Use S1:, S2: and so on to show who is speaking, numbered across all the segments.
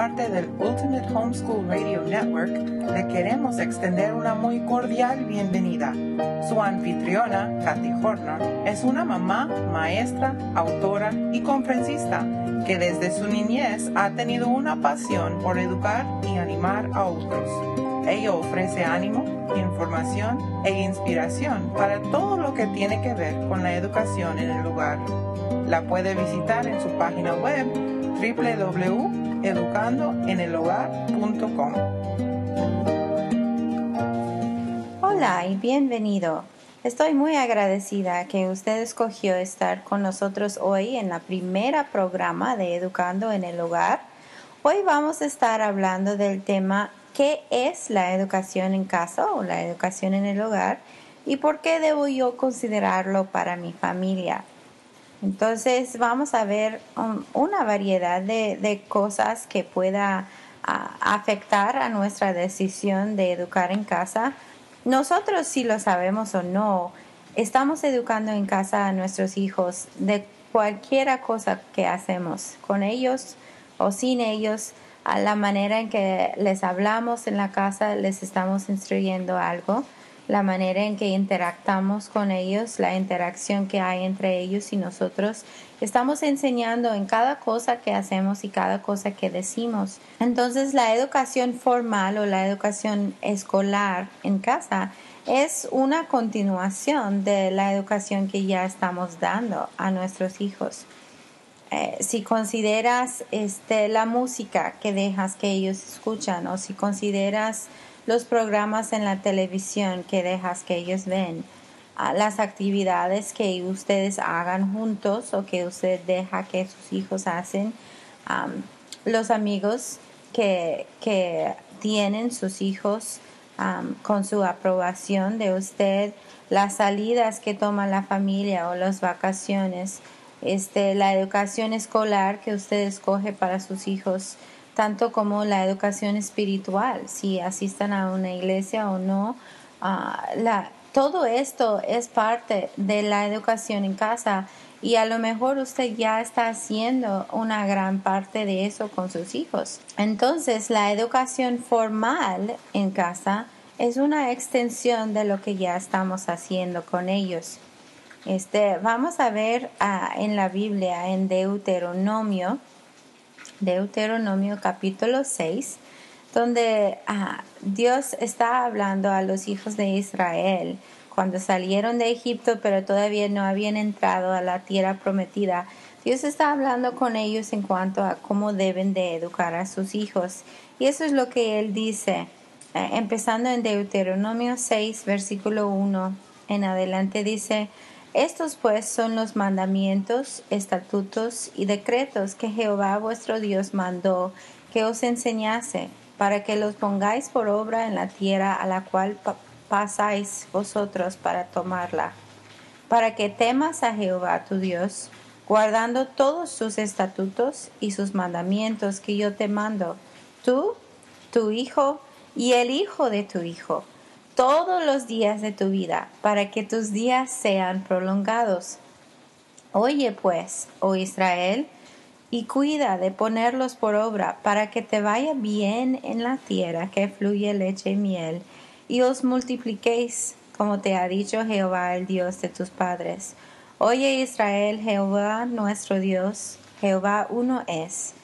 S1: parte del Ultimate Homeschool Radio Network, le queremos extender una muy cordial bienvenida. Su anfitriona, Kathy Horner, es una mamá, maestra, autora y conferencista que desde su niñez ha tenido una pasión por educar y animar a otros. Ella ofrece ánimo, información e inspiración para todo lo que tiene que ver con la educación en el lugar. La puede visitar en su página web www.educandoenelhogar.com.
S2: Hola y bienvenido. Estoy muy agradecida que usted escogió estar con nosotros hoy en la primera programa de Educando en el Hogar. Hoy vamos a estar hablando del tema ¿qué es la educación en casa o la educación en el hogar? ¿Y por qué debo yo considerarlo para mi familia? Entonces vamos a ver um, una variedad de, cosas que pueda afectar a nuestra decisión de educar en casa. Nosotros si lo sabemos o no, estamos educando en casa a nuestros hijos de cualquier cosa que hacemos con ellos o sin ellos, a la manera en que les hablamos en la casa, les estamos instruyendo algo la manera en que interactamos con ellos, la interacción que hay entre ellos y nosotros. Estamos enseñando en cada cosa que hacemos y cada cosa que decimos. Entonces la educación formal o la educación escolar en casa es una continuación de la educación que ya estamos dando a nuestros hijos. Eh, si consideras este, la música que dejas que ellos escuchan o si consideras los programas en la televisión que dejas que ellos ven, las actividades que ustedes hagan juntos o que usted deja que sus hijos hacen, los amigos que, tienen sus hijos con su aprobación de usted, las salidas que toma la familia o las vacaciones, este, la educación escolar que usted escoge para sus hijos, tanto como la educación espiritual, si asistan a una iglesia o no. Ah, la, todo esto es parte de la educación en casa y a lo mejor usted ya está haciendo una gran parte de eso con sus hijos. Entonces, la educación formal en casa es una extensión de lo que ya estamos haciendo con ellos. Este, vamos a ver ah, en la Biblia, en Deuteronomio, Deuteronomio capítulo 6, donde ah, Dios está hablando a los hijos de Israel cuando salieron de Egipto, pero todavía no habían entrado a la tierra prometida. Dios está hablando con ellos en cuanto a cómo deben de educar a sus hijos. Y eso es lo que Él dice, eh, empezando en Deuteronomio 6, versículo 1 en adelante, dice, estos pues son los mandamientos, estatutos y decretos que Jehová vuestro Dios mandó que os enseñase, para que los pongáis por obra en la tierra a la cual pasáis vosotros para tomarla, para que temas a Jehová tu Dios, guardando todos sus estatutos y sus mandamientos que yo te mando, tú, tu hijo y el hijo de tu hijo todos los días de tu vida, para que tus días sean prolongados. Oye pues, oh Israel, y cuida de ponerlos por obra, para que te vaya bien en la tierra que fluye leche y miel, y os multipliquéis, como te ha dicho Jehová, el Dios de tus padres. Oye Israel, Jehová nuestro Dios, Jehová uno es,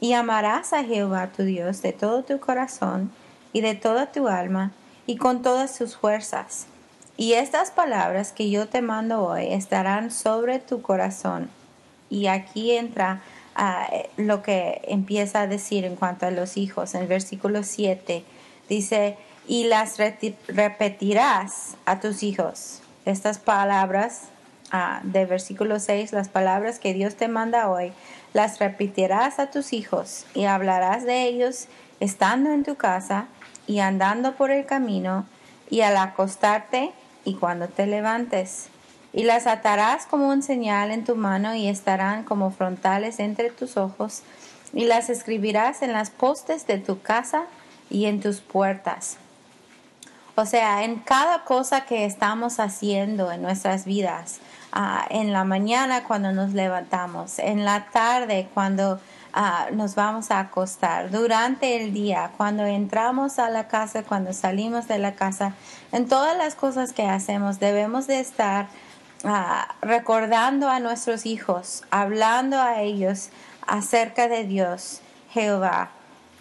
S2: y amarás a Jehová tu Dios de todo tu corazón y de toda tu alma, y con todas sus fuerzas. Y estas palabras que yo te mando hoy estarán sobre tu corazón. Y aquí entra ah, lo que empieza a decir en cuanto a los hijos. En el versículo 7 dice, y las repetirás a tus hijos. Estas palabras ah, de versículo 6, las palabras que Dios te manda hoy, las repetirás a tus hijos y hablarás de ellos estando en tu casa y andando por el camino, y al acostarte y cuando te levantes. Y las atarás como un señal en tu mano y estarán como frontales entre tus ojos, y las escribirás en las postes de tu casa y en tus puertas. O sea, en cada cosa que estamos haciendo en nuestras vidas, ah, en la mañana cuando nos levantamos, en la tarde cuando nos vamos a acostar, durante el día, cuando entramos a la casa, cuando salimos de la casa, en todas las cosas que hacemos debemos de estar ah, recordando a nuestros hijos, hablando a ellos acerca de Dios, Jehová.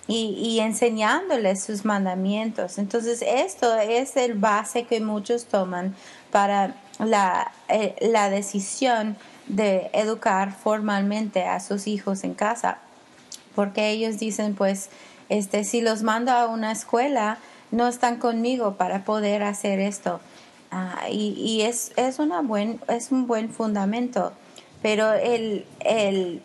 S2: Y, enseñándoles sus mandamientos. Entonces, esto es el base que muchos toman para la, eh, la decisión de educar formalmente a sus hijos en casa, porque ellos dicen, pues, este, si los mando a una escuela, no están conmigo para poder hacer esto. Ah, y, es, es, una buen, es un buen fundamento, pero el, el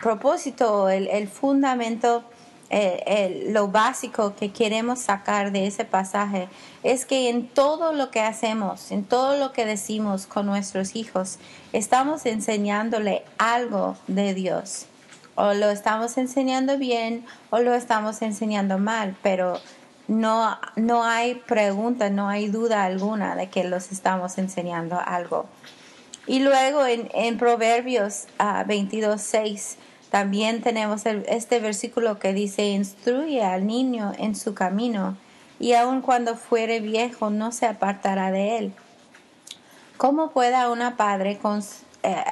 S2: propósito, el, el fundamento eh, lo básico que queremos sacar de ese pasaje es que en todo lo que hacemos, en todo lo que decimos con nuestros hijos, estamos enseñándole algo de Dios. O lo estamos enseñando bien o lo estamos enseñando mal, pero no, no hay pregunta, no hay duda alguna de que los estamos enseñando algo. Y luego en, en Proverbios uh, ah, 22, 6 también tenemos este versículo que dice, instruye al niño en su camino y aun cuando fuere viejo no se apartará de él. ¿Cómo puede una padre eh,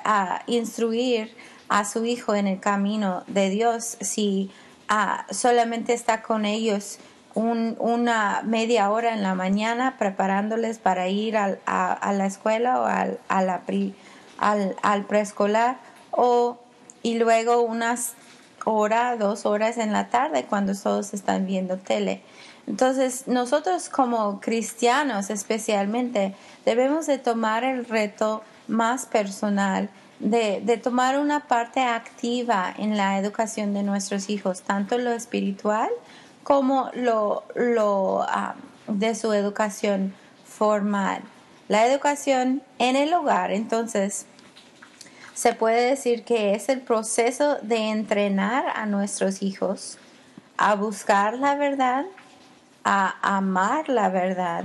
S2: instruir a su hijo en el camino de Dios si ah, solamente está con ellos una media hora en la mañana preparándoles para ir a, la escuela o al, al, al preescolar o y luego unas hora, dos horas en la tarde cuando todos están viendo tele. Entonces, nosotros como cristianos especialmente debemos de tomar el reto más personal de, de, tomar una parte activa en la educación de nuestros hijos, tanto lo espiritual como lo, lo ah, de su educación formal. La educación en el hogar, entonces, se puede decir que es el proceso de entrenar a nuestros hijos a buscar la verdad, a amar la verdad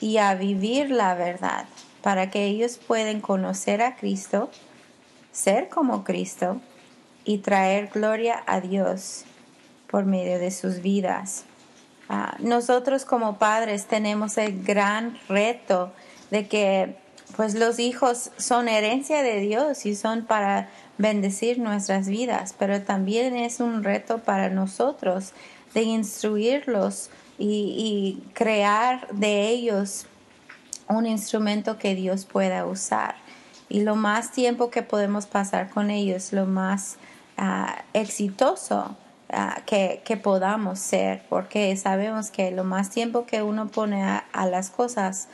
S2: y a vivir la verdad para que ellos puedan conocer a Cristo, ser como Cristo y traer gloria a Dios por medio de sus vidas. Ah, nosotros como padres tenemos el gran reto de que pues los hijos son herencia de Dios y son para bendecir nuestras vidas, pero también es un reto para nosotros de instruirlos y, crear de ellos un instrumento que Dios pueda usar. Y lo más tiempo que podemos pasar con ellos, lo más ah, exitoso ah, que, podamos ser, porque sabemos que lo más tiempo que uno pone a las cosas,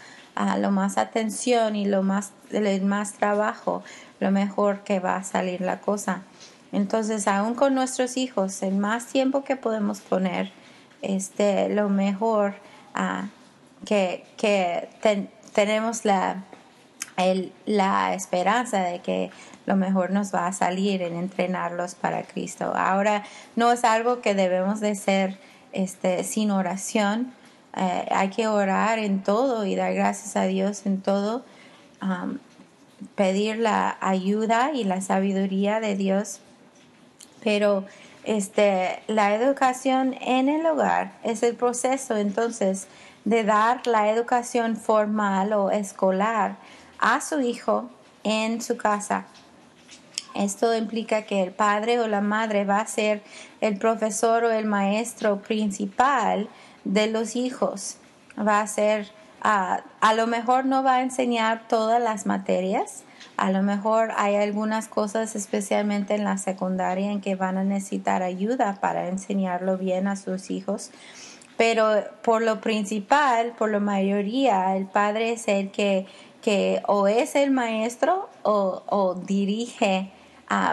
S2: a lo más atención y lo más, el más trabajo, lo mejor que va a salir la cosa. Entonces, aún con nuestros hijos, el más tiempo que podemos poner, este, lo mejor ah, que, que tenemos la, la esperanza de que lo mejor nos va a salir en entrenarlos para Cristo. Ahora, no es algo que debemos de ser este, sin oración, eh, hay que orar en todo y dar gracias a Dios en todo, pedir la ayuda y la sabiduría de Dios. Pero este, la educación en el hogar es el proceso entonces de dar la educación formal o escolar a su hijo en su casa. Esto implica que el padre o la madre va a ser el profesor o el maestro principal de los hijos. Va a ser, a lo mejor no va a enseñar todas las materias, a lo mejor hay algunas cosas, especialmente en la secundaria, en que van a necesitar ayuda para enseñarlo bien a sus hijos. Pero por lo principal, por la mayoría, el padre es el que, que o es el maestro o, o dirige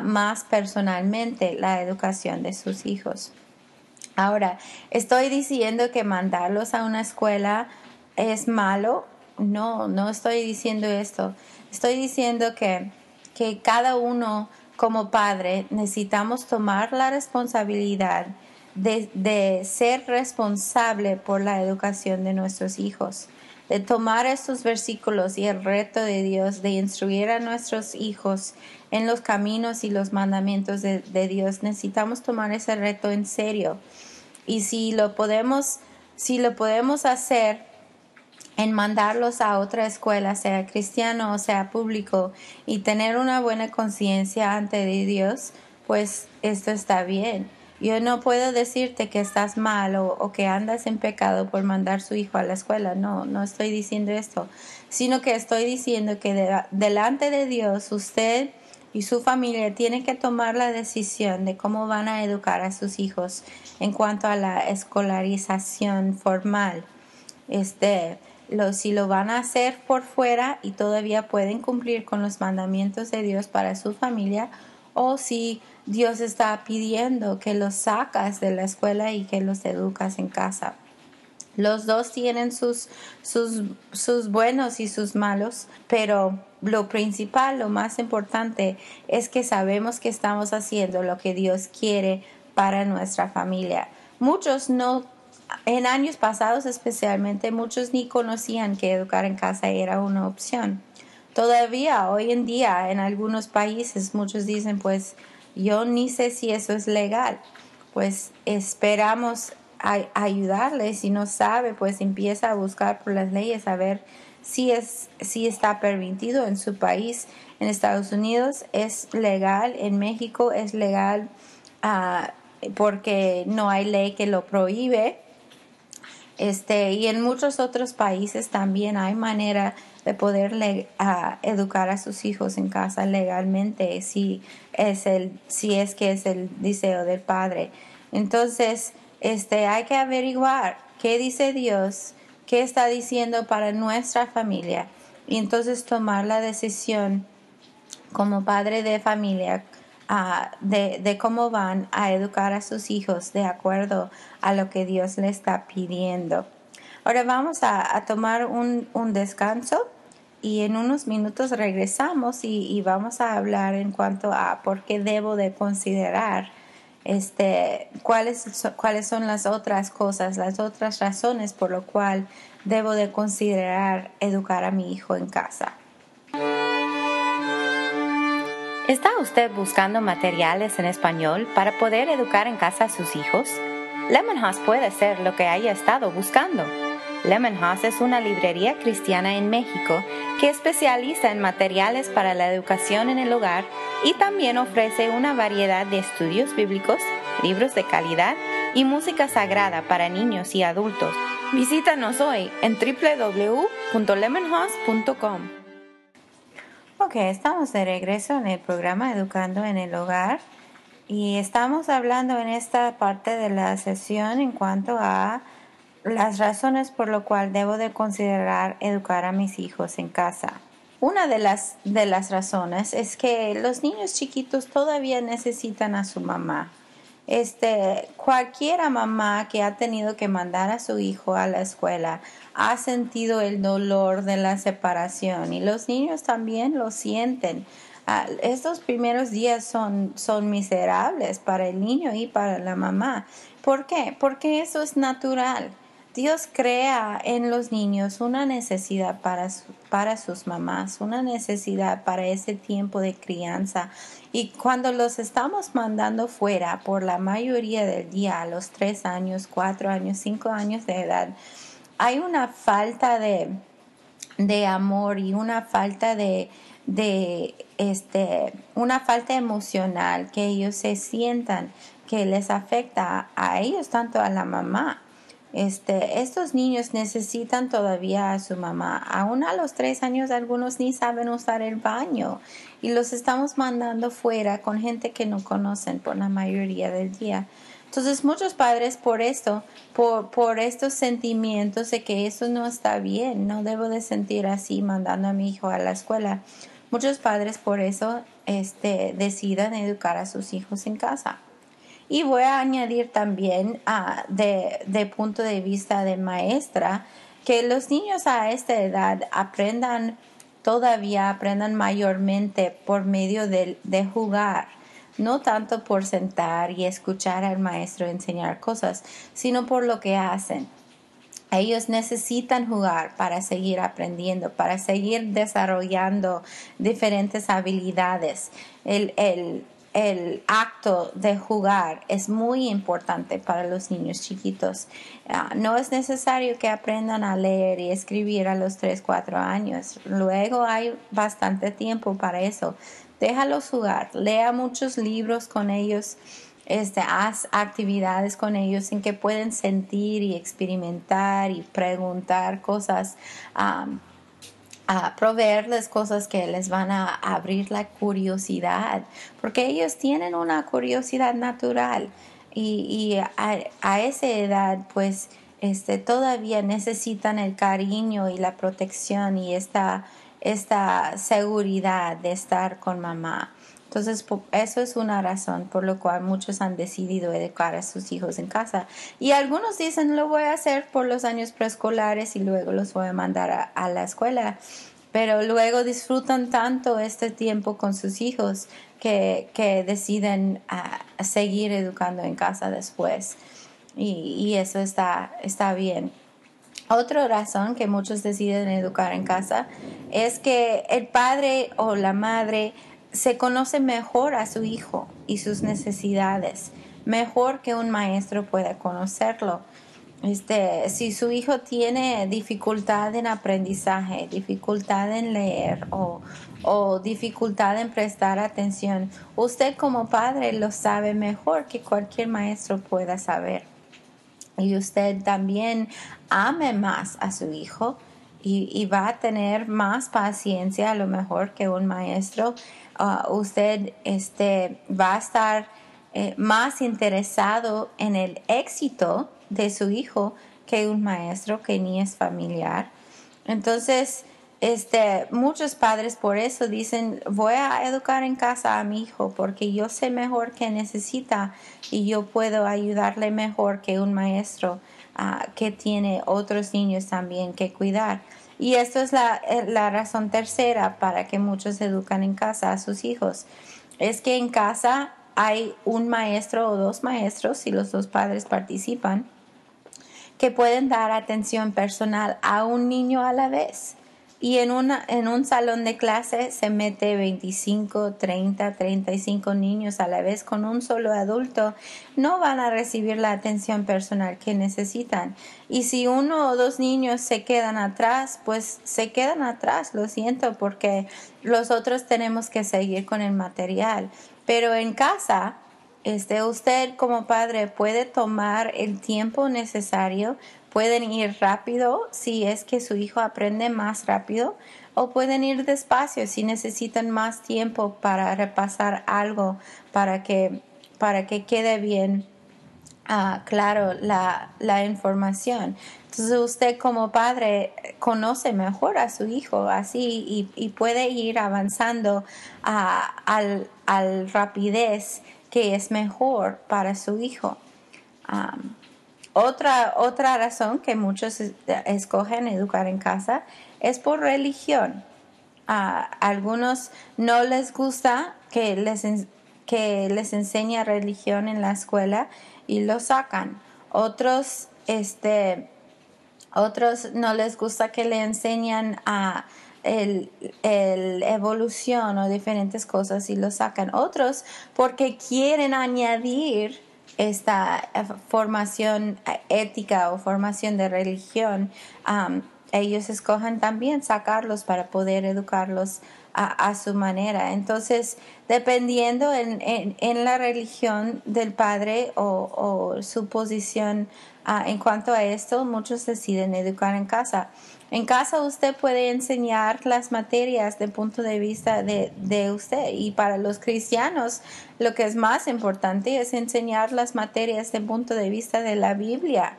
S2: más personalmente la educación de sus hijos. Ahora, ¿estoy diciendo que mandarlos a una escuela es malo? No, no estoy diciendo esto. Estoy diciendo que, que cada uno como padre necesitamos tomar la responsabilidad de, de, ser responsable por la educación de nuestros hijos, de tomar estos versículos y el reto de Dios de instruir a nuestros hijos en los caminos y los mandamientos de, de Dios. Necesitamos tomar ese reto en serio. Y si lo podemos, si lo podemos hacer en mandarlos a otra escuela, sea cristiano o sea público, y tener una buena conciencia ante Dios, pues esto está bien. Yo no puedo decirte que estás mal o, que andas en pecado por mandar su hijo a la escuela. No, no estoy diciendo esto, sino que estoy diciendo que delante de Dios usted y su familia tienen que tomar la decisión de cómo van a educar a sus hijos en cuanto a la escolarización formal. Este, lo, si lo van a hacer por fuera y todavía pueden cumplir con los mandamientos de Dios para su familia, o si Dios está pidiendo que los sacas de la escuela y que los educas en casa. Los dos tienen sus, sus, sus buenos y sus malos, pero lo principal, lo más importante es que sabemos que estamos haciendo lo que Dios quiere para nuestra familia. Muchos no en años pasados especialmente muchos ni conocían que educar en casa era una opción. Todavía hoy en día en algunos países muchos dicen pues yo ni sé si eso es legal. Pues esperamos ayudarles si no sabe pues empieza a buscar por las leyes a ver si es si está permitido en su país. En Estados Unidos es legal, en México es legal ah, porque no hay ley que lo prohíbe este, y en muchos otros países también hay manera de poder educar a sus hijos en casa legalmente si es el si es que es el deseo del padre. Entonces, este hay que averiguar qué dice Dios, qué está diciendo para nuestra familia y entonces tomar la decisión como padre de familia de, cómo van a educar a sus hijos de acuerdo a lo que Dios le está pidiendo. Ahora vamos a, tomar un, descanso y en unos minutos regresamos y, vamos a hablar en cuanto a por qué debo de considerar este, cuáles, cuáles son las otras cosas, las otras razones por lo cual debo de considerar educar a mi hijo en casa.
S3: ¿Está usted buscando materiales en español para poder educar en casa a sus hijos? Lemonhouse puede ser lo que haya estado buscando. Lemonhouse es una librería cristiana en México que especializa en materiales para la educación en el hogar y también ofrece una variedad de estudios bíblicos, libros de calidad y música sagrada para niños y adultos. Visítanos hoy en www.lemonhouse.com.
S2: Ok, estamos de regreso en el programa Educando en el Hogar y estamos hablando en esta parte de la sesión en cuanto a las razones por lo cual debo de considerar educar a mis hijos en casa. Una de las, de las razones es que los niños chiquitos todavía necesitan a su mamá. Este, cualquiera mamá que ha tenido que mandar a su hijo a la escuela ha sentido el dolor de la separación y los niños también lo sienten. Ah, estos primeros días son, son miserables para el niño y para la mamá. ¿Por qué? Porque eso es natural. Dios crea en los niños una necesidad para, para sus mamás, una necesidad para ese tiempo de crianza. Y cuando los estamos mandando fuera por la mayoría del día, a los tres años, cuatro años, cinco años de edad, hay una falta de, de amor y una falta de, de este, una falta emocional que ellos se sientan que les afecta a ellos, tanto a la mamá este, estos niños necesitan todavía a su mamá. Aún a los tres años algunos ni saben usar el baño y los estamos mandando fuera con gente que no conocen por la mayoría del día. Entonces muchos padres por esto, por, estos sentimientos de que eso no está bien, no debo de sentir así mandando a mi hijo a la escuela. Muchos padres por eso este, decidan educar a sus hijos en casa. Y voy a añadir también ah, de, punto de vista de maestra que los niños a esta edad aprendan todavía aprendan mayormente por medio de, de, jugar, no tanto por sentar y escuchar al maestro enseñar cosas, sino por lo que hacen. Ellos necesitan jugar para seguir aprendiendo, para seguir desarrollando diferentes habilidades. El, el, el acto de jugar es muy importante para los niños chiquitos. Ah, no es necesario que aprendan a leer y escribir a los 3, 4 años. Luego hay bastante tiempo para eso. Déjalos jugar, lea muchos libros con ellos este, haz actividades con ellos en que pueden sentir y experimentar y preguntar cosas, a proveerles cosas que les van a abrir la curiosidad, porque ellos tienen una curiosidad natural y, a, esa edad pues este, todavía necesitan el cariño y la protección y esta, esta seguridad de estar con mamá. Entonces, eso es una razón por la cual muchos han decidido educar a sus hijos en casa. Y algunos dicen, lo voy a hacer por los años preescolares y luego los voy a mandar a, la escuela. Pero luego disfrutan tanto este tiempo con sus hijos que, deciden ah, seguir educando en casa después. Y, y eso está, está bien. Otra razón que muchos deciden educar en casa es que el padre o la madre se conoce mejor a su hijo y sus necesidades, mejor que un maestro pueda conocerlo. Este, si su hijo tiene dificultad en aprendizaje, dificultad en leer o, o dificultad en prestar atención, usted como padre lo sabe mejor que cualquier maestro pueda saber. Y usted también ame más a su hijo y, y va a tener más paciencia a lo mejor que un maestro Ah, usted este, va a estar eh, más interesado en el éxito de su hijo que un maestro que ni es familiar. Entonces, este, muchos padres por eso dicen, voy a educar en casa a mi hijo porque yo sé mejor qué necesita y yo puedo ayudarle mejor que un maestro ah, que tiene otros niños también que cuidar. Y esto es eh, la, razón tercera para que muchos educan en casa a sus hijos. Es que en casa hay un maestro o dos maestros, si los dos padres participan, que pueden dar atención personal a un niño a la vez y en, una, en un salón de clase se mete 25, 30, 35 niños a la vez con un solo adulto, no van a recibir la atención personal que necesitan. Y si uno o dos niños se quedan atrás, pues se quedan atrás, lo siento, porque los otros tenemos que seguir con el material. Pero en casa, este, usted como padre puede tomar el tiempo necesario Pueden ir rápido si es que su hijo aprende más rápido o pueden ir despacio si necesitan más tiempo para repasar algo para que, para que quede bien ah, claro la, información. Entonces usted como padre conoce mejor a su hijo así y, puede ir avanzando ah, al, al rapidez que es mejor para su hijo. Otra, otra razón que muchos escogen educar en casa es por religión. A algunos no les gusta que les, que les enseñe religión en la escuela y lo sacan. Otros, este, otros no les gusta que le enseñan a el, evolución o diferentes cosas y lo sacan. Otros porque quieren añadir esta eh, formación eh, ética o formación de religión, ellos escojan también sacarlos para poder educarlos a, su manera. Entonces, dependiendo en, en, la religión del padre o, su posición ah, en cuanto a esto, muchos deciden educar en casa. En casa usted puede enseñar las materias de punto de vista de, de, usted y para los cristianos lo que es más importante es enseñar las materias de punto de vista de la Biblia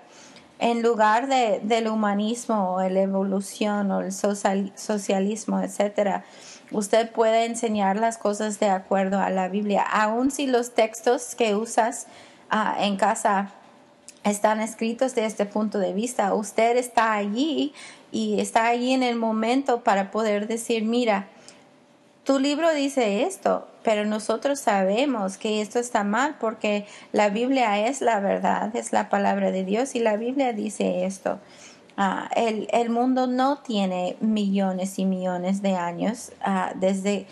S2: en lugar de, del humanismo o la evolución o el socialismo, etcétera. Usted puede enseñar las cosas de acuerdo a la Biblia, aun si los textos que usas ah, en casa están escritos de este punto de vista. Usted está allí y está allí en el momento para poder decir, mira, tu libro dice esto, pero nosotros sabemos que esto está mal porque la Biblia es la verdad, es la palabra de Dios y la Biblia dice esto. Ah, el, el, mundo no tiene millones y millones de años. Ah, desde,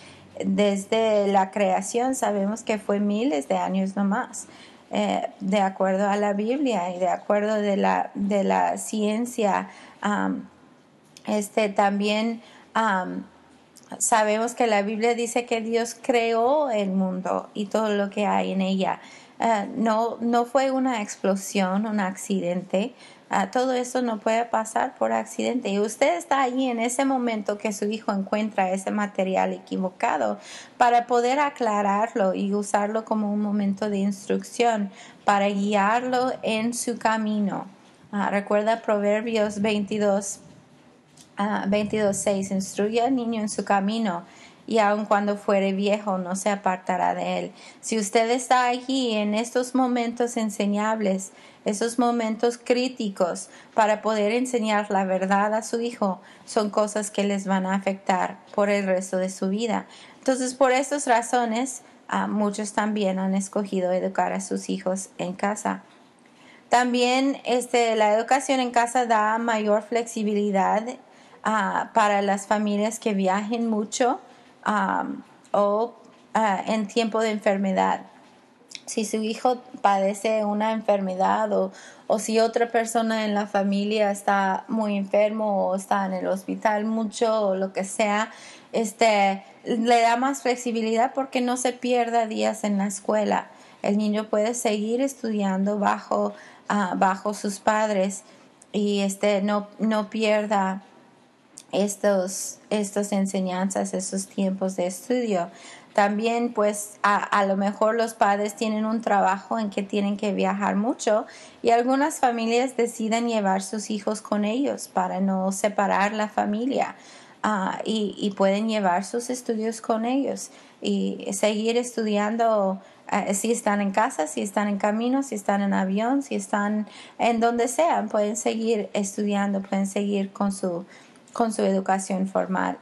S2: desde la creación sabemos que fue miles de años nomás. Eh, de acuerdo a la Biblia y de acuerdo de la, de la ciencia, este, también sabemos que la Biblia dice que Dios creó el mundo y todo lo que hay en ella. Eh, no, no fue una explosión, un accidente, Todo eso no puede pasar por accidente. Y usted está ahí en ese momento que su hijo encuentra ese material equivocado para poder aclararlo y usarlo como un momento de instrucción para guiarlo en su camino. Ah, recuerda Proverbios 22, 22, 6. Instruye al niño en su camino y aun cuando fuere viejo no se apartará de él. Si usted está allí en estos momentos enseñables, esos momentos críticos para poder enseñar la verdad a su hijo son cosas que les van a afectar por el resto de su vida. Entonces, por estas razones, ah, muchos también han escogido educar a sus hijos en casa. También este, la educación en casa da mayor flexibilidad ah, para las familias que viajen mucho ah, o en tiempo de enfermedad si su hijo padece una enfermedad o, o, si otra persona en la familia está muy enfermo o está en el hospital mucho o lo que sea, este, le da más flexibilidad porque no se pierda días en la escuela. El niño puede seguir estudiando bajo, ah, bajo sus padres y este, no, no pierda estos, estas enseñanzas, esos tiempos de estudio. También pues a, lo mejor los padres tienen un trabajo en que tienen que viajar mucho y algunas familias deciden llevar sus hijos con ellos para no separar la familia ah, y, pueden llevar sus estudios con ellos y seguir estudiando ah, si están en casa, si están en camino, si están en avión, si están en donde sean, pueden seguir estudiando, pueden seguir con su, con su educación formal.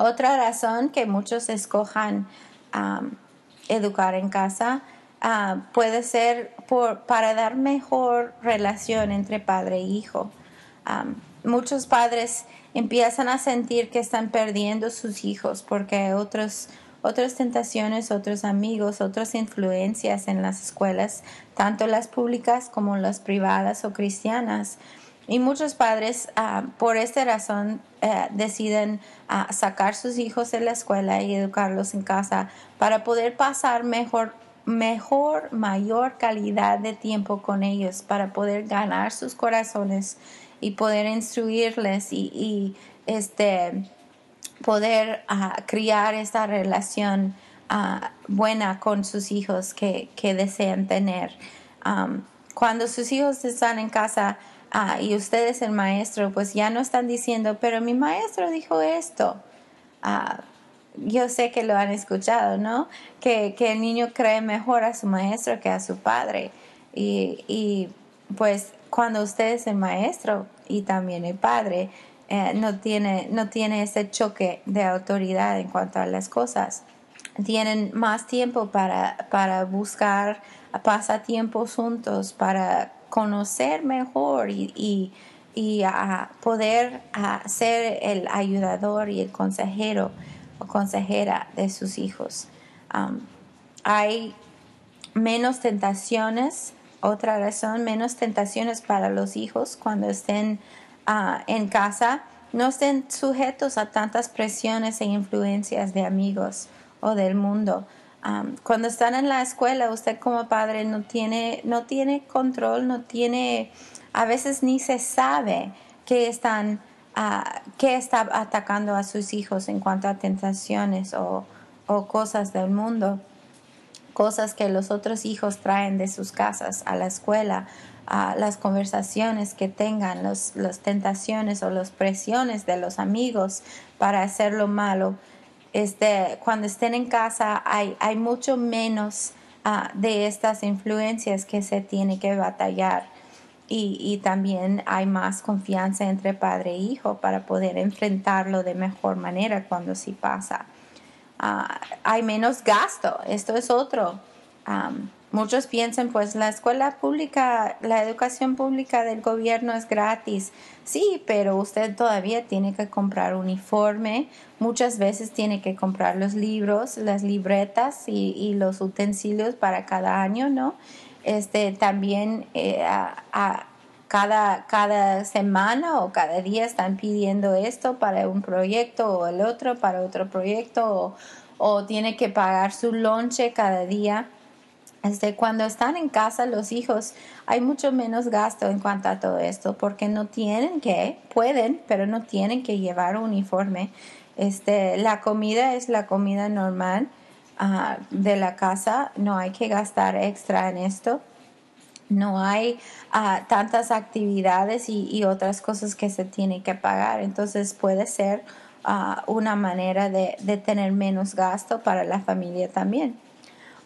S2: Otra razón que muchos escojan educar en casa puede ser por, para dar mejor relación entre padre e hijo. muchos padres empiezan a sentir que están perdiendo sus hijos porque otros otras tentaciones, otros amigos, otras influencias en las escuelas, tanto las públicas como las privadas o cristianas, y muchos padres, ah, por esta razón, eh, deciden uh, sacar sus hijos de la escuela y educarlos en casa para poder pasar mejor, mejor, mayor calidad de tiempo con ellos, para poder ganar sus corazones y poder instruirles y, este, poder uh, criar esta relación buena con sus hijos que, desean tener. Cuando sus hijos están en casa, ah, y ustedes el maestro, pues ya no están diciendo, pero mi maestro dijo esto. Ah, yo sé que lo han escuchado, ¿no? Que, el niño cree mejor a su maestro que a su padre. Y, y pues cuando usted es el maestro y también el padre, eh, no, tiene, no tiene ese choque de autoridad en cuanto a las cosas. Tienen más tiempo para, para buscar pasatiempos juntos, para conocer mejor y, a poder ser el ayudador y el consejero o consejera de sus hijos. hay menos tentaciones, otra razón, menos tentaciones para los hijos cuando estén ah, en casa, no estén sujetos a tantas presiones e influencias de amigos o del mundo cuando están en la escuela, usted como padre no tiene, no tiene control, no tiene, a veces ni se sabe qué están, uh, qué está atacando a sus hijos en cuanto a tentaciones o, o cosas del mundo, cosas que los otros hijos traen de sus casas a la escuela, a las conversaciones que tengan, las tentaciones o las presiones de los amigos para hacer lo malo este, cuando estén en casa hay, hay mucho menos ah, de estas influencias que se tiene que batallar. Y, y, también hay más confianza entre padre e hijo para poder enfrentarlo de mejor manera cuando sí pasa. Ah, hay menos gasto, esto es otro. Muchos piensan, pues la escuela pública, la educación pública del gobierno es gratis. Sí, pero usted todavía tiene que comprar uniforme, muchas veces tiene que comprar los libros, las libretas y, los utensilios para cada año, ¿no? Este, también eh, a, cada, cada semana o cada día están pidiendo esto para un proyecto o el otro para otro proyecto o, o tiene que pagar su lonche cada día este, cuando están en casa los hijos hay mucho menos gasto en cuanto a todo esto porque no tienen que, pueden, pero no tienen que llevar uniforme. Este, la comida es la comida normal ah, de la casa, no hay que gastar extra en esto. No hay ah, tantas actividades y, otras cosas que se tienen que pagar. Entonces puede ser ah, una manera de tener menos gasto para la familia también.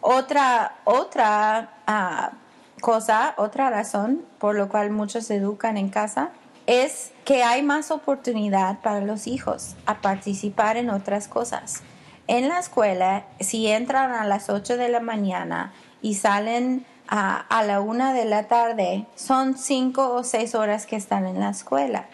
S2: Otra, otra ah, cosa, otra razón por lo cual muchos se educan en casa es que hay más oportunidad para los hijos a participar en otras cosas. En la escuela, si entran a las 8 de la mañana y salen a, a la 1 de la tarde, son 5 o 6 horas que están en la escuela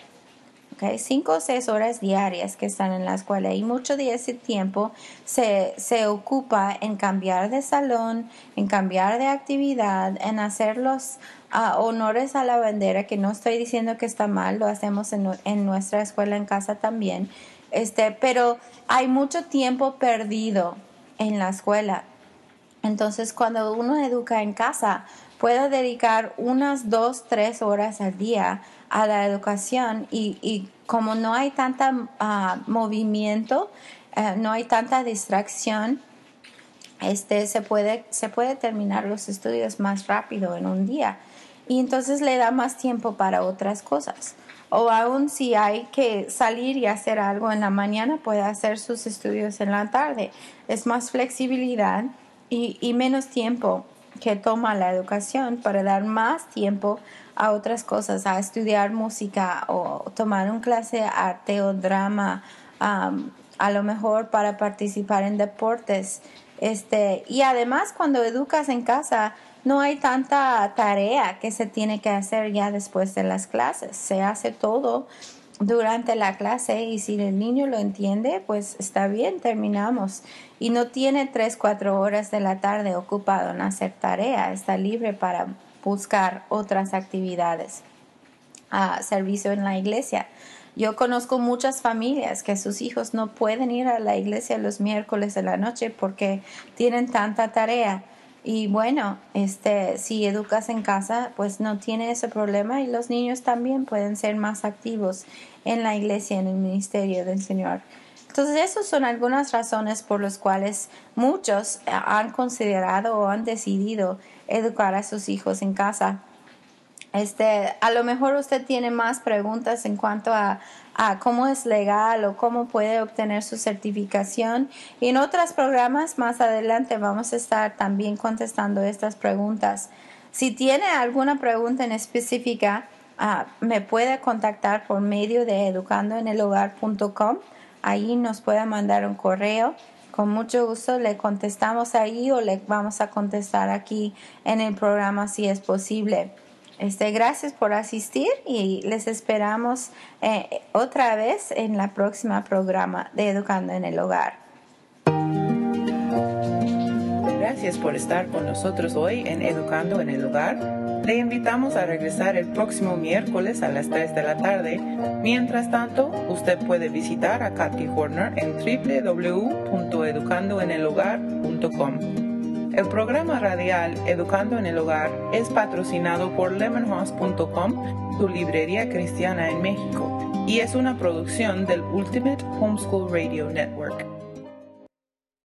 S2: cinco o seis horas diarias que están en la escuela y mucho de ese tiempo se, se ocupa en cambiar de salón, en cambiar de actividad, en hacer los ah, honores a la bandera, que no estoy diciendo que está mal, lo hacemos en, en nuestra escuela en casa también, este, pero hay mucho tiempo perdido en la escuela. Entonces, cuando uno educa en casa, puede dedicar unas dos, tres horas al día a la educación y, como no hay tanta ah, movimiento, eh, no hay tanta distracción, este, se, puede, se puede terminar los estudios más rápido en un día y entonces le da más tiempo para otras cosas. O aún si hay que salir y hacer algo en la mañana, puede hacer sus estudios en la tarde. Es más flexibilidad y, y menos tiempo que toma la educación para dar más tiempo a otras cosas, a estudiar música o tomar un clase de arte o drama, a lo mejor para participar en deportes. Este, y además cuando educas en casa, no hay tanta tarea que se tiene que hacer ya después de las clases. Se hace todo durante la clase y si el niño lo entiende, pues está bien, terminamos. Y no tiene tres, cuatro horas de la tarde ocupado en hacer tarea, está libre para buscar otras actividades servicio en la iglesia. Yo conozco muchas familias que sus hijos no pueden ir a la iglesia los miércoles de la noche porque tienen tanta tarea. Y bueno, este, si educas en casa, pues no tiene ese problema y los niños también pueden ser más activos en la iglesia, en el ministerio del Señor. Entonces, esas son algunas razones por las cuales muchos han considerado o han decidido educar a sus hijos en casa. Este, a lo mejor usted tiene más preguntas en cuanto a, a, cómo es legal o cómo puede obtener su certificación. Y en otros programas más adelante vamos a estar también contestando estas preguntas. Si tiene alguna pregunta en específica, ah, me puede contactar por medio de educandoenelhogar.com. Ahí nos puede mandar un correo con mucho gusto le contestamos ahí o le vamos a contestar aquí en el programa si es posible. Este, gracias por asistir y les esperamos eh, otra vez en la próxima programa de Educando en el Hogar.
S1: Gracias por estar con nosotros hoy en Educando en el Hogar. Le invitamos a regresar el próximo miércoles a las 3 de la tarde. Mientras tanto, usted puede visitar a Kathy Horner en www.educandoenelhogar.com. El programa radial Educando en el Hogar es patrocinado por lemonhouse.com, su librería cristiana en México, y es una producción del Ultimate Homeschool Radio Network.